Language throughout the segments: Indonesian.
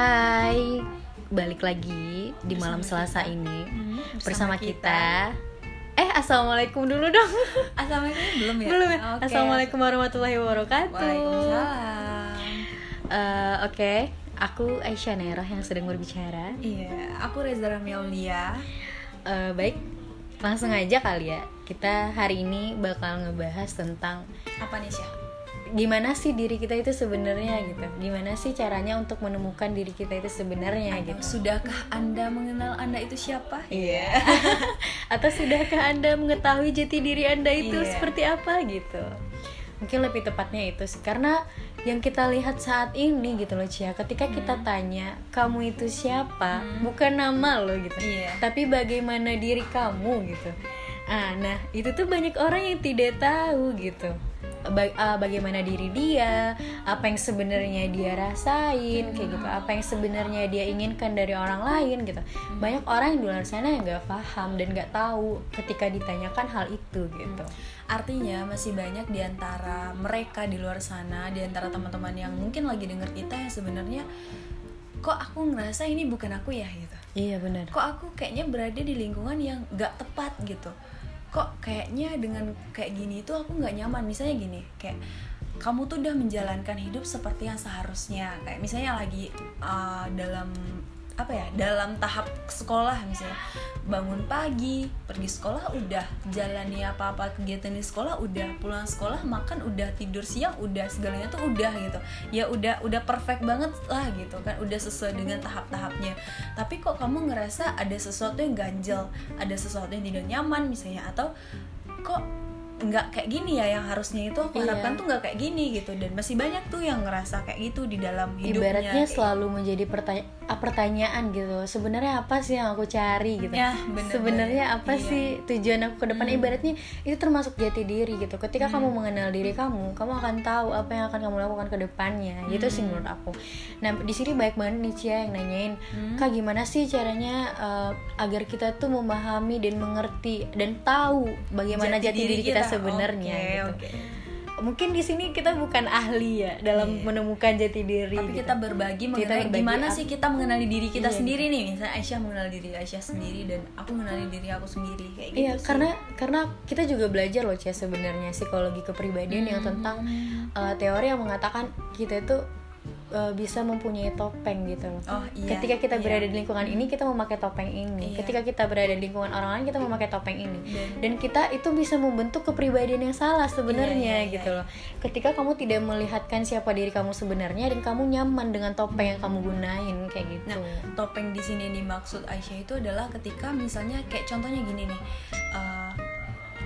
Hai, balik lagi di malam Selasa ini Hmm, bersama kita. Eh, assalamualaikum dulu dong. Assalamualaikum belum ya? Belum ya? Oke. Assalamualaikum warahmatullahi wabarakatuh. Waalaikumsalam. Eh, Oke, aku Aisyah Neroh yang sedang berbicara. Iya, aku Reza Ramiaulia. Eh, baik, langsung aja kali ya. Kita hari ini bakal ngebahas tentang Apa nih Syah? Gimana sih diri kita itu sebenarnya gitu. Gimana sih caranya untuk menemukan diri kita itu sebenarnya gitu. Sudahkah Anda mengenal Anda itu siapa? Iya. Atau sudahkah Anda mengetahui jati diri Anda itu Iya. seperti apa gitu? Mungkin lebih tepatnya itu sih karena yang kita lihat saat ini gitu loh Cia, ketika kita tanya kamu itu siapa, bukan nama lo gitu. Iya. Tapi bagaimana diri kamu gitu. Ah, nah, itu tuh banyak orang yang tidak tahu gitu. Ba- ah, bagaimana diri dia, apa yang sebenarnya dia rasain, kayak gitu, apa yang sebenarnya dia inginkan dari orang lain gitu. Banyak orang yang di luar sana yang nggak paham dan nggak tahu ketika ditanyakan hal itu gitu. Artinya masih banyak di antara mereka di luar sana, di antara teman-teman yang mungkin lagi denger kita yang sebenarnya kok aku ngerasa ini bukan aku ya gitu. Iya benar. Kok aku kayaknya berada di lingkungan yang gak tepat gitu. Kok kayaknya dengan kayak gini itu aku nggak nyaman. Misalnya gini, kayak kamu tuh udah menjalankan hidup seperti yang seharusnya. Kayak misalnya lagi uh, dalam apa ya dalam tahap sekolah misalnya. Bangun pagi pergi sekolah udah jalani apa apa kegiatan di sekolah udah pulang sekolah makan udah tidur siang udah segalanya tuh udah gitu. Ya udah udah perfect banget lah gitu kan udah sesuai dengan tahap-tahapnya. Tapi kok kamu ngerasa ada sesuatu yang ganjel ada sesuatu yang tidak nyaman misalnya atau kok nggak kayak gini ya yang harusnya itu aku Iya. harapkan tuh nggak kayak gini gitu. Dan masih banyak tuh yang ngerasa kayak gitu di dalam hidupnya Ibaratnya selalu menjadi pertanya- ah, pertanyaan gitu. Sebenarnya apa sih yang aku cari gitu? Ya. Sebenarnya apa Iya. sih tujuan aku ke depan? Ibaratnya itu termasuk jati diri gitu. Ketika kamu mengenal diri kamu, kamu akan tahu apa yang akan kamu lakukan ke depannya. Gitu sih menurut aku. Nah, di sini banyak banget nih Cia yang nanyain, "Kak, gimana sih caranya eh, agar kita tuh memahami dan mengerti dan tahu bagaimana jati, diri kita, sebenarnya Oke, gitu." oke. Mungkin di sini kita bukan ahli ya dalam Iya. menemukan jati diri. tapi gitu. kita berbagi mengenai berbagi gimana apa- sih kita mengenali diri kita Iya. sendiri nih misalnya Aisyah mengenal diri Aisyah sendiri dan aku mengenali diri aku sendiri kayak gitu Iya, karena karena kita juga belajar loh Cia sebenarnya psikologi kepribadian yang tentang uh, teori yang mengatakan kita itu uh, bisa mempunyai topeng gitu loh. oh iya Ketika kita iya. berada di lingkungan ini kita memakai topeng ini. Iya. Ketika kita berada di lingkungan orang lain kita memakai topeng ini. Dan- Dan kita itu bisa membentuk kepribadian yang salah sebenarnya Iya, iya, gitu loh. Ketika kamu tidak melihatkan siapa diri kamu sebenarnya dan kamu nyaman dengan topeng yang kamu gunain kayak gitu. Nah, topeng di sini dimaksud Aisyah itu adalah ketika misalnya kayak contohnya gini nih. eh,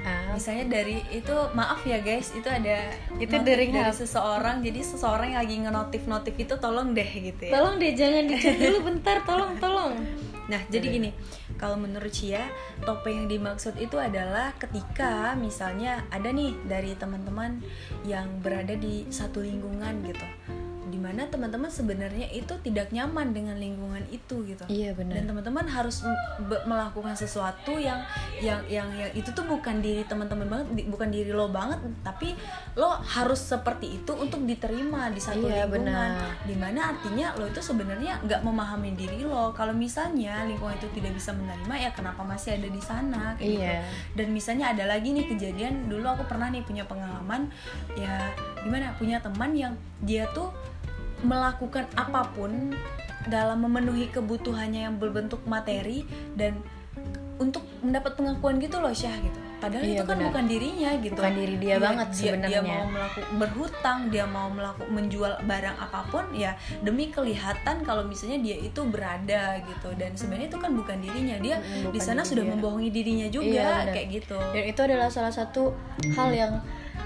Ah, misalnya dari itu maaf ya guys, itu ada Itu notif dari seseorang. Jadi seseorang yang lagi ngenotif-notif itu tolong deh gitu ya. Tolong deh jangan dicek dulu bentar, tolong tolong. Nah, jadi gini, kalau menurut Cia, topeng yang dimaksud itu adalah ketika misalnya ada nih dari teman-teman yang berada di satu lingkungan gitu. Di mana teman-teman sebenarnya itu tidak nyaman dengan lingkungan itu gitu. Iya benar. Dan teman-teman harus melakukan sesuatu yang yang yang yang itu tuh bukan diri teman-teman banget, di- bukan diri lo banget, tapi lo harus seperti itu untuk diterima di satu Iya, lingkungan benar. di mana artinya lo itu sebenarnya nggak memahami diri lo kalau misalnya lingkungan itu tidak bisa menerima ya kenapa masih ada di sana kayak gitu Iya. dan misalnya ada lagi nih kejadian dulu aku pernah nih punya pengalaman ya gimana punya teman yang dia tuh melakukan apa pun dalam memenuhi kebutuhannya yang berbentuk materi dan untuk mendapat pengakuan gitu loh Syah gitu padahal Iya, itu kan benar. bukan dirinya gitu Bukan diri dia banget dia, sebenarnya. dia mau melakukan berhutang dia mau melakukan menjual barang apa pun ya demi kelihatan kalau misalnya dia itu berada gitu dan sebenarnya itu kan bukan dirinya dia di sana sudah dia. membohongi dirinya Iya, juga benar. kayak gitu Dan itu adalah salah satu hal yang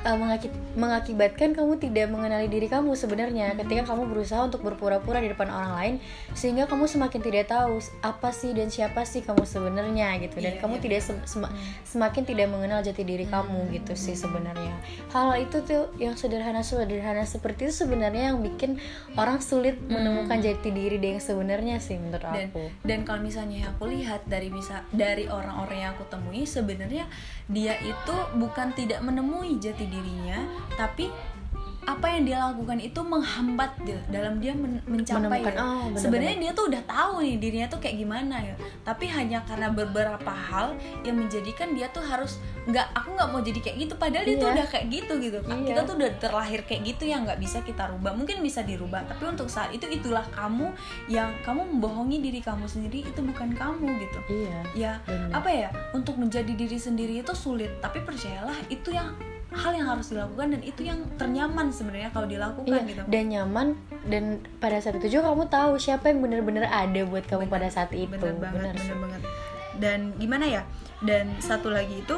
uh, mengaki- mengakibatkan kamu tidak mengenali diri kamu sebenarnya. Ketika kamu berusaha untuk berpura-pura di depan orang lain sehingga kamu semakin tidak tahu apa sih dan siapa sih kamu sebenarnya gitu. Dan Iya, kamu iya, tidak sem- sem- semakin tidak mengenal jati diri kamu gitu sih sebenarnya. Hal itu tuh yang sederhana sederhana seperti itu sebenarnya yang bikin orang sulit menemukan jati diri dia yang sebenarnya sih menurut dan aku. dan kalau misalnya aku lihat dari bisa dari orang-orang yang aku temui sebenarnya dia itu bukan tidak menemui jati dirinya tapi apa yang dia lakukan itu menghambat dia dalam dia men- mencapai ya. oh, sebenarnya dia tuh udah tahu nih dirinya tuh kayak gimana ya tapi hanya karena beberapa hal yang menjadikan dia tuh harus nggak aku nggak mau jadi kayak gitu padahal dia tuh Iya. udah kayak gitu gitu Iya. kita tuh udah terlahir kayak gitu yang nggak bisa kita rubah mungkin bisa dirubah tapi untuk saat itu itulah kamu yang kamu membohongi diri kamu sendiri itu bukan kamu gitu iya ya Benar. apa ya untuk menjadi diri sendiri itu sulit tapi percayalah itu yang hal yang harus dilakukan dan itu yang ternyaman sebenarnya kalau dilakukan Iya, gitu. dan nyaman dan pada saat itu juga kamu tahu siapa yang benar-benar ada buat kamu pada saat itu. bener banget Benar bener banget. Dan gimana ya? Dan satu lagi itu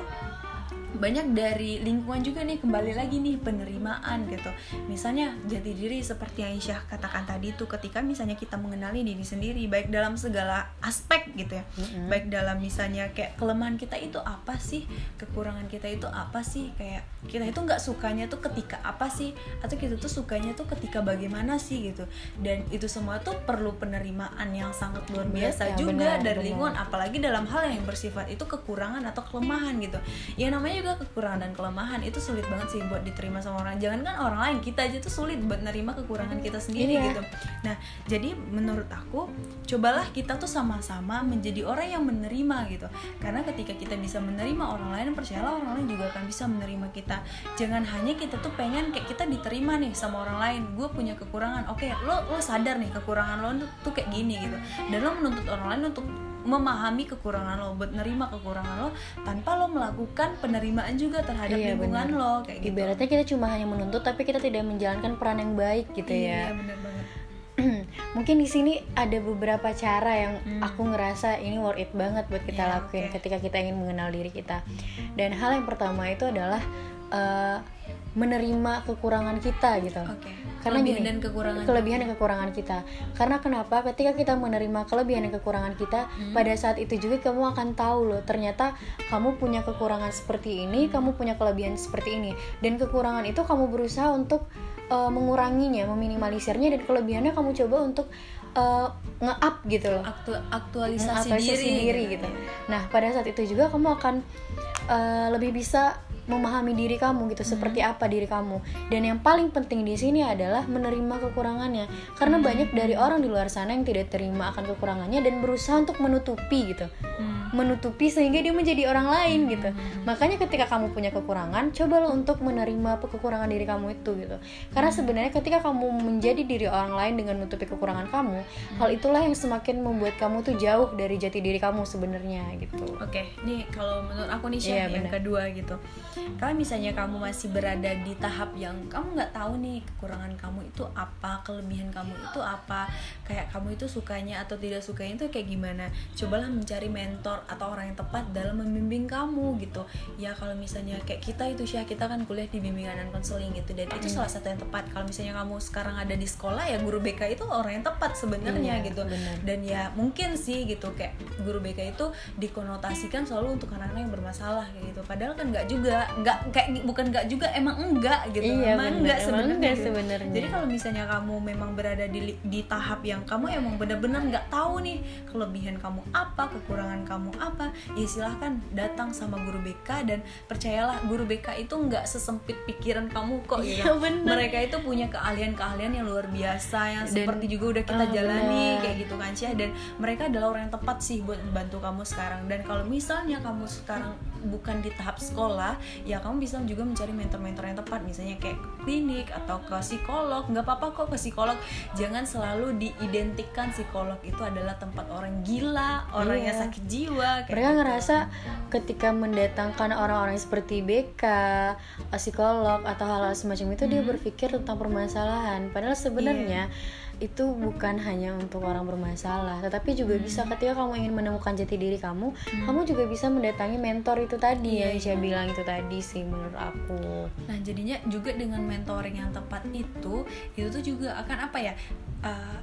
banyak dari lingkungan juga nih kembali lagi nih penerimaan gitu misalnya jati diri seperti Aisyah katakan tadi tuh ketika misalnya kita mengenali diri sendiri baik dalam segala aspek gitu ya Mm-mm. baik dalam misalnya kayak kelemahan kita itu apa sih kekurangan kita itu apa sih kayak kita itu nggak sukanya tuh ketika apa sih atau kita tuh sukanya tuh ketika bagaimana sih gitu dan itu semua tuh perlu penerimaan yang sangat luar biasa Ya, juga benar, dari benar. lingkungan apalagi dalam hal yang bersifat itu kekurangan atau kelemahan gitu yang namanya juga kekurangan dan kelemahan. Itu sulit banget sih buat diterima sama orang. Jangan kan orang lain kita aja tuh sulit buat nerima kekurangan kita sendiri Iya. gitu. Nah jadi menurut aku cobalah kita tuh sama-sama menjadi orang yang menerima gitu. Karena ketika kita bisa menerima orang lain percayalah orang lain juga akan bisa menerima kita. Jangan hanya kita tuh pengen kayak kita diterima nih sama orang lain. Gue punya kekurangan. Oke lo lo sadar nih kekurangan lo tuh kayak gini gitu. Dan lo menuntut orang lain untuk memahami kekurangan lo, buat nerima kekurangan lo tanpa lo melakukan penerimaan juga terhadap Iya, lingkungan benar. lo kayak gitu. Ibaratnya kita cuma hanya menuntut tapi kita tidak menjalankan peran yang baik gitu Iya, ya. bener banget. Mungkin di sini ada beberapa cara yang Hmm. aku ngerasa ini worth it banget buat kita Iya, lakuin oke. ketika kita ingin mengenal diri kita. Dan hal yang pertama itu adalah eh, menerima kekurangan kita gitu. Oke. Karena Kelebihan gini, dan kekurangan. kelebihan dan kekurangan kita. Karena kenapa? Ketika kita menerima kelebihan dan kekurangan kita, Hmm. pada saat itu juga kamu akan tahu loh, ternyata kamu punya kekurangan seperti ini, kamu punya kelebihan seperti ini, dan kekurangan itu kamu berusaha untuk uh, menguranginya, meminimalisirnya, dan kelebihannya kamu coba untuk uh, nge-up gitu loh. Aktu- aktualisasi, Aktualisasi diri, diri gitu. Nah, pada saat itu juga kamu akan uh, lebih bisa memahami diri kamu gitu, seperti apa diri kamu. Dan yang paling penting di sini adalah menerima kekurangannya. Karena banyak dari orang di luar sana yang tidak terima akan kekurangannya dan berusaha untuk menutupi gitu. Hmm. Menutupi sehingga dia menjadi orang lain gitu. Makanya ketika kamu punya kekurangan, cobalah untuk menerima kekurangan diri kamu itu gitu. Karena sebenarnya ketika kamu menjadi diri orang lain dengan menutupi kekurangan kamu, hal itulah yang semakin membuat kamu tuh jauh dari jati diri kamu sebenarnya gitu. Oke, nih kalau menurut aku nih Syah, Iya, yang kedua gitu. Kalau misalnya kamu masih berada di tahap yang kamu nggak tahu nih kekurangan kamu itu apa, kelebihan kamu itu apa, kayak kamu itu sukanya atau tidak sukanya itu kayak gimana. Cobalah mencari mentor atau orang yang tepat dalam membimbing kamu gitu. Ya kalau misalnya kayak kita itu Syah, kita kan kuliah di bimbingan dan konseling gitu dan itu Hmm. salah satu yang tepat. Kalau misalnya kamu sekarang ada di sekolah ya guru BK itu orang yang tepat sebenarnya Iya, gitu benar. dan ya mungkin sih gitu kayak guru BK itu dikonotasikan selalu untuk anak-anak yang bermasalah kayak gitu padahal kan nggak juga nggak kayak bukan nggak juga emang enggak gitu Iya, emang benar. enggak sebenarnya gitu. jadi kalau misalnya kamu memang berada di di tahap yang kamu emang benar-benar nggak tahu nih kelebihan kamu apa kekurangan kamu apa. Ya silahkan datang sama guru BK dan percayalah guru BK itu nggak sesempit pikiran kamu kok. Iya, benar. mereka itu punya keahlian-keahlian yang luar biasa yang Dan- seperti juga udah kita Ah, jalani benar. kayak gitu kan Syah. Dan mereka adalah orang yang tepat sih buat membantu kamu sekarang. Dan kalau misalnya kamu sekarang bukan di tahap sekolah ya kamu bisa juga mencari mentor-mentor yang tepat. Misalnya kayak ke klinik atau ke psikolog. Nggak apa-apa kok ke psikolog. Jangan selalu diidentikan. Psikolog itu adalah tempat orang gila orang yang Iya. sakit jiwa kayak Mereka gitu. ngerasa ketika mendatangkan orang-orang seperti BK, psikolog atau hal-hal semacam itu dia berpikir tentang permasalahan. Padahal sebenarnya itu bukan hanya untuk orang bermasalah, tetapi juga bisa ketika kamu ingin menemukan jati diri kamu, kamu juga bisa mendatangi mentor itu tadi yang saya bilang itu tadi sih menurut aku. Nah jadinya juga dengan mentoring yang tepat itu itu tuh juga akan apa ya uh,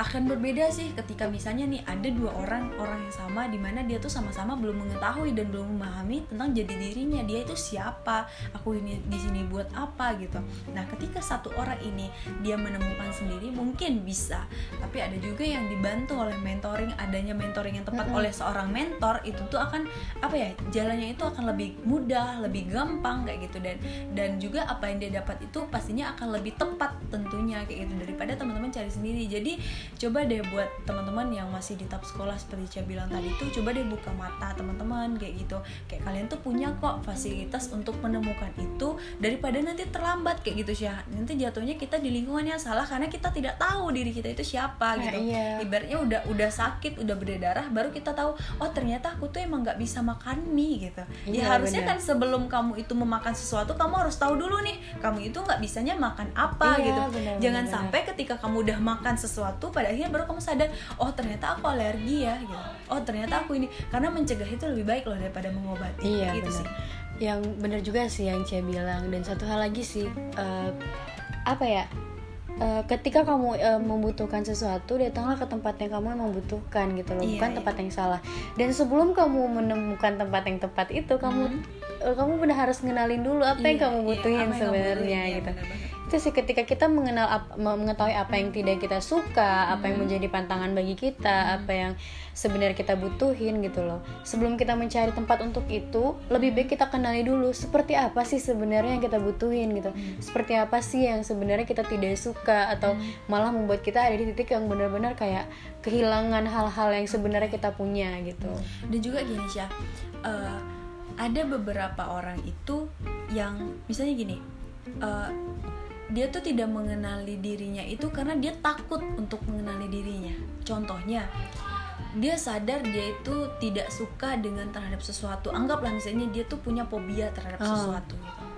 akan berbeda sih ketika misalnya nih ada dua orang orang yang sama di mana dia tuh sama-sama belum mengetahui dan belum memahami tentang jadi dirinya. Dia itu siapa? Aku ini di sini buat apa gitu. Nah ketika satu orang ini dia menemukan sendiri mungkin bisa. Tapi ada juga yang dibantu oleh mentoring adanya mentoring yang tepat oleh seorang mentor itu tuh akan apa ya jalannya itu akan lebih mudah lebih gampang kayak gitu. Dan dan juga apa yang dia dapat itu pastinya akan lebih tepat tentunya kayak gitu daripada teman-teman cari sendiri. Jadi coba deh buat teman-teman yang masih di tahap sekolah seperti Cia bilang tadi tuh coba deh buka mata teman-teman kayak gitu kayak kalian tuh punya kok fasilitas untuk menemukan itu daripada nanti terlambat kayak gitu sih nanti jatuhnya kita di lingkungan yang salah karena kita tidak tahu diri kita itu siapa Nah, gitu iya. ibaratnya udah udah sakit udah berdarah baru kita tahu oh ternyata aku tuh emang nggak bisa makan mie gitu Iya, ya harusnya benar. kan sebelum kamu itu memakan sesuatu kamu harus tahu dulu nih kamu itu nggak bisanya makan apa Iya, gitu benar, jangan benar. sampai ketika kamu udah makan sesuatu pada akhirnya baru kamu sadar oh ternyata aku alergi ya gitu oh ternyata aku ini karena mencegah itu lebih baik loh daripada mengobati Iya gitu benar. sih Yang benar juga sih yang Cia bilang dan satu hal lagi sih eh, apa ya? Eh, ketika kamu eh, membutuhkan sesuatu datanglah ke tempat yang kamu memang butuhkan gitu loh Iya, bukan iya. tempat yang salah dan sebelum kamu menemukan tempat yang tepat itu kamu eh, kamu benar harus ngenalin dulu apa yang Iya, kamu iya, butuhin yang kamu sebenarnya butuhin, iya, gitu benar-benar. Itu sih ketika kita mengenal mengetahui apa yang tidak kita suka apa yang menjadi pantangan bagi kita apa yang sebenarnya kita butuhin gitu loh. Sebelum kita mencari tempat untuk itu lebih baik kita kenali dulu seperti apa sih sebenarnya yang kita butuhin gitu. Seperti apa sih yang sebenarnya kita tidak suka atau malah membuat kita ada di titik yang benar-benar kayak kehilangan hal-hal yang sebenarnya kita punya gitu. Dan juga gini Syah eh, ada beberapa orang itu yang misalnya gini eh, dia tuh tidak mengenali dirinya itu karena dia takut untuk mengenali dirinya. Contohnya dia sadar dia itu tidak suka dengan terhadap sesuatu. Anggaplah misalnya dia tuh punya fobia terhadap Oh. sesuatu gitu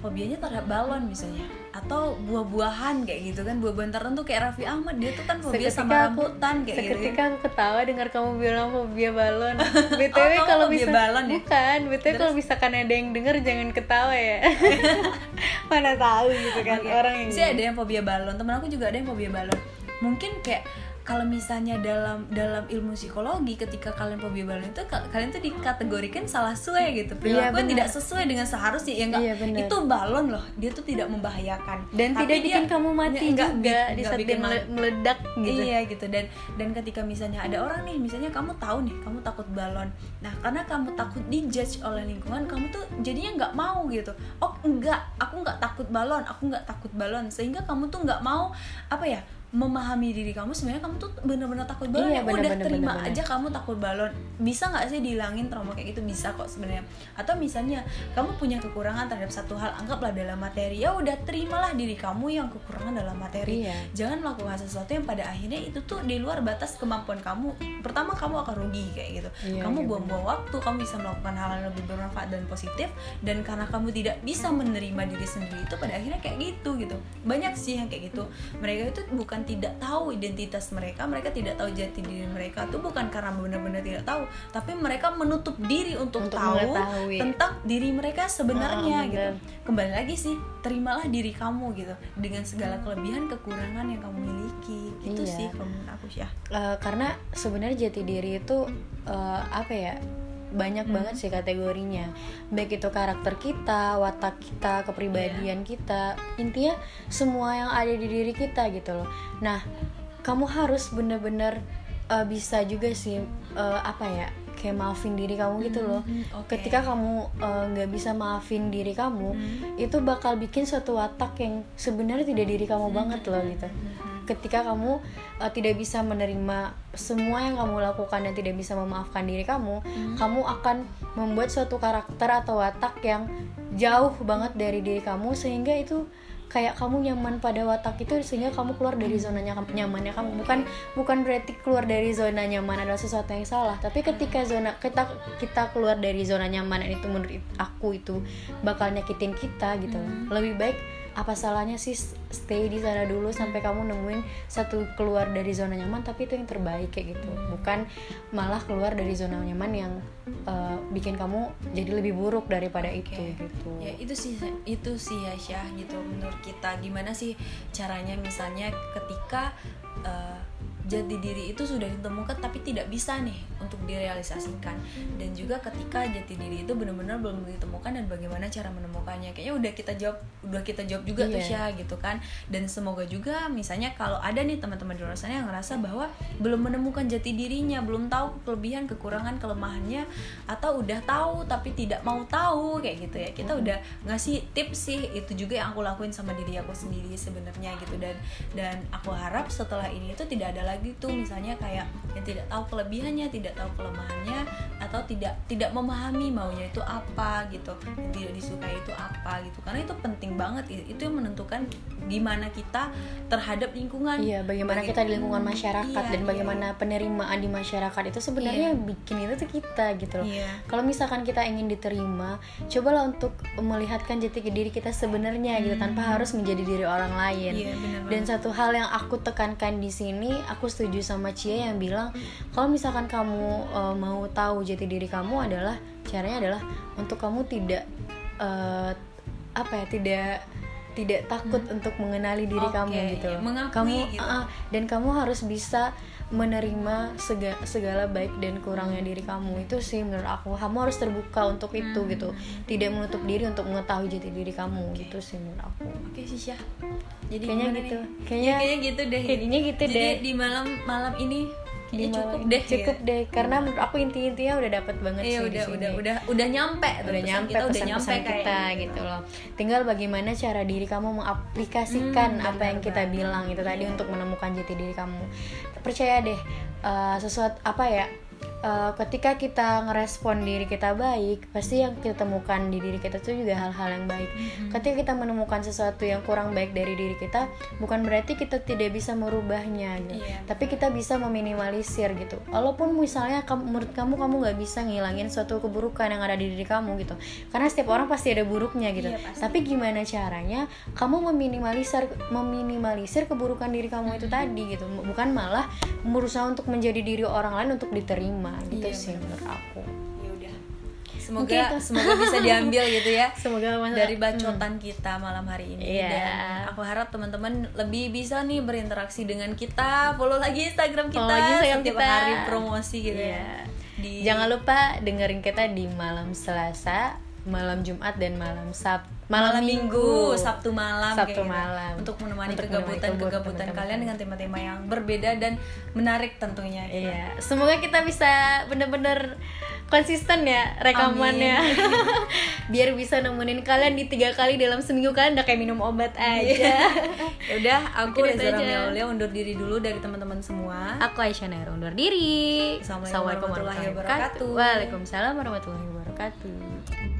fobianya terhadap balon misalnya atau buah-buahan kayak gitu kan buah-buahan tertentu kayak Raffi Ahmad dia tuh kan fobia Seketika sama rambutan kayak gitu kan. Seketika aku ketawa dengar kamu bilang fobia balon. BTW Oh, kalau fobia bisa balon ya? bukan, BTW kalau misalkan ada yang denger jangan ketawa ya. Mana tahu gitu kan Oke. orang yang sih ada yang fobia balon temen aku juga ada yang fobia balon mungkin kayak kalau misalnya dalam dalam ilmu psikologi ketika kalian balon itu ka- kalian tuh dikategorikan salah sesuai gitu. Perilaku yang benar. tidak sesuai dengan seharusnya ya enggak? Iya, benar. itu balon loh dia tuh tidak membahayakan. Dan Tapi tidak dia- bikin kamu mati enggak juga di saat bikin dia meledak. gitu. Iya gitu. Dan dan ketika misalnya ada orang nih misalnya kamu tahu nih kamu takut balon. Nah karena kamu takut dijudge oleh lingkungan kamu tuh jadinya nggak mau gitu. Oh enggak aku nggak takut balon aku nggak takut balon. Sehingga kamu tuh nggak mau apa ya memahami diri kamu sebenarnya kamu tuh bener-bener takut balon Iya, ya. Udah bener-bener, terima bener-bener. aja kamu takut balon. Bisa nggak sih dihilangin trauma kayak gitu? Bisa kok sebenarnya. Atau misalnya kamu punya kekurangan terhadap satu hal anggaplah dalam materi. Ya udah terimalah diri kamu yang kekurangan dalam materi. Iya. jangan melakukan sesuatu yang pada akhirnya itu tuh di luar batas kemampuan kamu. Pertama kamu akan rugi kayak gitu. Iya, kamu iya, buang-buang waktu kamu bisa melakukan hal yang lebih bermanfaat dan positif. Dan karena kamu tidak bisa menerima diri sendiri itu pada akhirnya kayak gitu gitu. Banyak sih yang kayak gitu. Mereka itu bukan tidak tahu identitas mereka mereka tidak tahu jati diri mereka itu bukan karena benar-benar tidak tahu tapi mereka menutup diri untuk, Untuk tahu mengetahui. tentang diri mereka sebenarnya Ah, gitu kembali lagi sih terimalah diri kamu gitu dengan segala kelebihan kekurangan yang kamu miliki itu Iya. sih kalau menurut aku sih ya Eh, karena sebenarnya jati diri itu eh, apa ya banyak banget sih kategorinya. Baik itu karakter kita watak kita kepribadian kita. Intinya semua yang ada di diri kita gitu loh. Nah kamu harus bener-bener eh, bisa juga sih eh, apa ya kayak maafin diri kamu gitu loh. Hmm, oke. ketika kamu eh, nggak bisa maafin diri kamu Hmm. itu bakal bikin suatu watak yang sebenarnya tidak diri kamu banget loh gitu ketika kamu uh, tidak bisa menerima semua yang kamu lakukan dan tidak bisa memaafkan diri kamu kamu akan membuat suatu karakter atau watak yang jauh banget dari diri kamu sehingga itu kayak kamu nyaman pada watak itu sehingga kamu keluar dari zona nyam- nyamannya kamu. Bukan bukan berarti keluar dari zona nyaman adalah sesuatu yang salah tapi ketika zona kita kita keluar dari zona nyaman itu menurut aku itu bakal nyakitin kita gitu. Loh. lebih baik apa salahnya sih stay di sana dulu sampai kamu nemuin satu keluar dari zona nyaman tapi itu yang terbaik kayak gitu. Bukan malah keluar dari zona nyaman yang uh, bikin kamu jadi lebih buruk daripada itu gitu. Ya itu sih itu sih ya Syah gitu menurut kita. Gimana sih caranya misalnya ketika uh, jati diri itu sudah ditemukan tapi tidak bisa nih untuk direalisasikan. Dan juga ketika jati diri itu benar-benar belum ditemukan dan bagaimana cara menemukannya. Kayaknya udah kita jawab udah kita jawab juga tuh Iya. Syah gitu kan. Dan semoga juga misalnya kalau ada nih teman-teman di luar sana yang ngerasa bahwa belum menemukan jati dirinya belum tahu kelebihan kekurangan kelemahannya atau udah tahu tapi tidak mau tahu kayak gitu ya. Kita udah ngasih tips sih itu juga yang aku lakuin sama diri aku sendiri sebenarnya gitu. Dan dan aku harap setelah ini itu tidak ada lagi tuh misalnya kayak yang tidak tahu kelebihannya tidak tahu kelemahannya atau tidak tidak memahami maunya itu apa gitu yang tidak disukai itu apa gitu karena itu penting banget itu yang menentukan gimana kita terhadap lingkungan Iya, bagaimana Baga- kita di lingkungan masyarakat Iya, dan iya. bagaimana penerimaan di masyarakat itu sebenarnya yang bikin itu tuh kita gitu loh. Iya. Kalau misalkan kita ingin diterima, cobalah untuk melihatkan jati diri kita sebenarnya gitu tanpa harus menjadi diri orang lain. Hmm. Iya, benar Dan satu hal yang aku tekankan di sini, aku setuju sama Cia yang bilang kalau misalkan kamu uh, mau tahu jati diri kamu adalah caranya adalah untuk kamu tidak uh, apa ya tidak tidak takut untuk mengenali diri Hmm. Oke, kamu gitu mengakui kamu gitu. uh, dan kamu harus bisa menerima sega- segala baik dan kurangnya diri kamu itu sih menurut aku kamu harus terbuka untuk itu Hmm. gitu tidak menutup diri untuk mengetahui jati diri kamu gitu sih menurut aku oke sih Syah jadi Kayaknya gitu. nih? Kayaknya- Ya, kayaknya gitu deh kayaknya gitu jadi deh. di malam malam ini Di cukup deh cukup ya. deh karena menurut aku inti-intinya udah dapat banget Iya sih di udah sini. udah udah udah nyampe tuh, udah pesan nyampe kita udah pesan-pesan nyampe kita kayak gitu loh tinggal bagaimana cara diri kamu mengaplikasikan Hmm, apa yang kita bilang itu tadi Iya. untuk menemukan jati diri kamu percaya deh uh, sesuatu apa ya uh, ketika kita ngerespon diri kita baik pasti yang kita temukan di diri kita tuh juga hal-hal yang baik. Mm-hmm. ketika kita menemukan sesuatu yang kurang baik dari diri kita bukan berarti kita tidak bisa merubahnya gitu. Iya. tapi kita bisa meminimalisir gitu. Walaupun misalnya kamu, menurut kamu kamu nggak bisa ngilangin suatu keburukan yang ada di diri kamu gitu. Karena setiap orang pasti ada buruknya gitu. Iya, pasti. tapi gimana caranya kamu meminimalisir meminimalisir keburukan diri kamu itu tadi gitu. Bukan malah berusaha untuk menjadi diri orang lain untuk diterima gitu Iya, sih menurut aku. Ya udah. Semoga itu. semoga bisa diambil gitu ya. Semoga mas- dari bacotan kita malam hari ini. Iya. dan aku harap teman-teman lebih bisa nih berinteraksi dengan kita. Follow lagi Instagram kita. Follow lagi Instagram setiap kita. hari promosi gitu Iya. ya di Jangan lupa dengerin kita di malam Selasa, malam Jumat dan malam Sab malam minggu, Sabtu malam Sabtu kayak gitu. malam. untuk menemani Untuk kegabutan menemani kegabutan kegabutan kalian dengan tema-tema yang berbeda dan menarik tentunya gitu. Iya, semoga kita bisa bener-bener konsisten ya rekamannya. Biar bisa nemenin kalian di tiga kali dalam seminggu kalian udah kayak minum obat aja. ya udah aku Mungkin itu Ezra aja. Meolia undur diri dulu dari teman-teman semua Aku Aisyah Naira undur diri. Assalamualaikum warahmatullahi wabarakatuh. Waalaikumsalam warahmatullahi wabarakatuh.